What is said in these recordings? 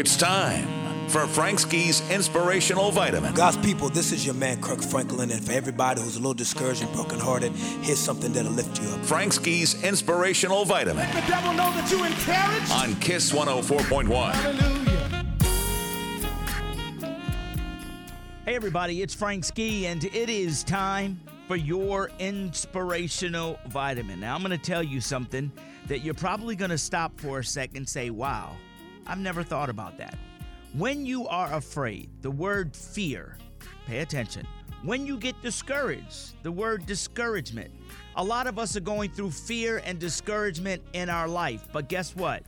It's time for Frank Ski's Inspirational Vitamin. God's people, this is your man Kirk Franklin, and for everybody who's a little discouraged and brokenhearted, here's something that'll lift you up. Frank Ski's Inspirational Vitamin. Let the devil know that you encouraged. On Kiss 104.1. Hallelujah. Hey, everybody, it's Frank Ski, and it is time for your inspirational vitamin. Now, I'm going to tell you something that you're probably going to stop for a second and say, wow, I've never thought about that. When you are afraid, the word fear, pay attention. When you get discouraged, the word discouragement. A lot of us are going through fear and discouragement in our life, but guess what?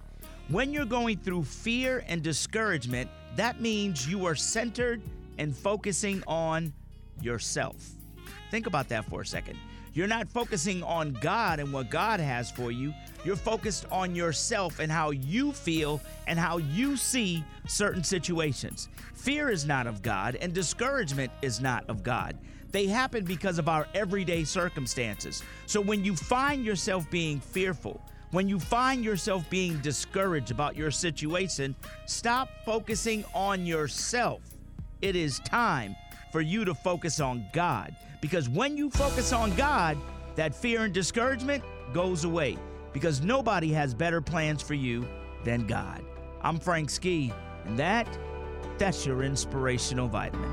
When you're going through fear and discouragement, that means you are centered and focusing on yourself. Think about that for a second. You're not focusing on God and what God has for you. You're focused on yourself and how you feel and how you see certain situations. Fear is not of God, and discouragement is not of God. They happen because of our everyday circumstances. So when you find yourself being fearful, when you find yourself being discouraged about your situation, stop focusing on yourself. It is time for you to focus on God. Because when you focus on God, that fear and discouragement goes away. Because nobody has better plans for you than God. I'm Frank Ski, and that, that's your inspirational vitamin.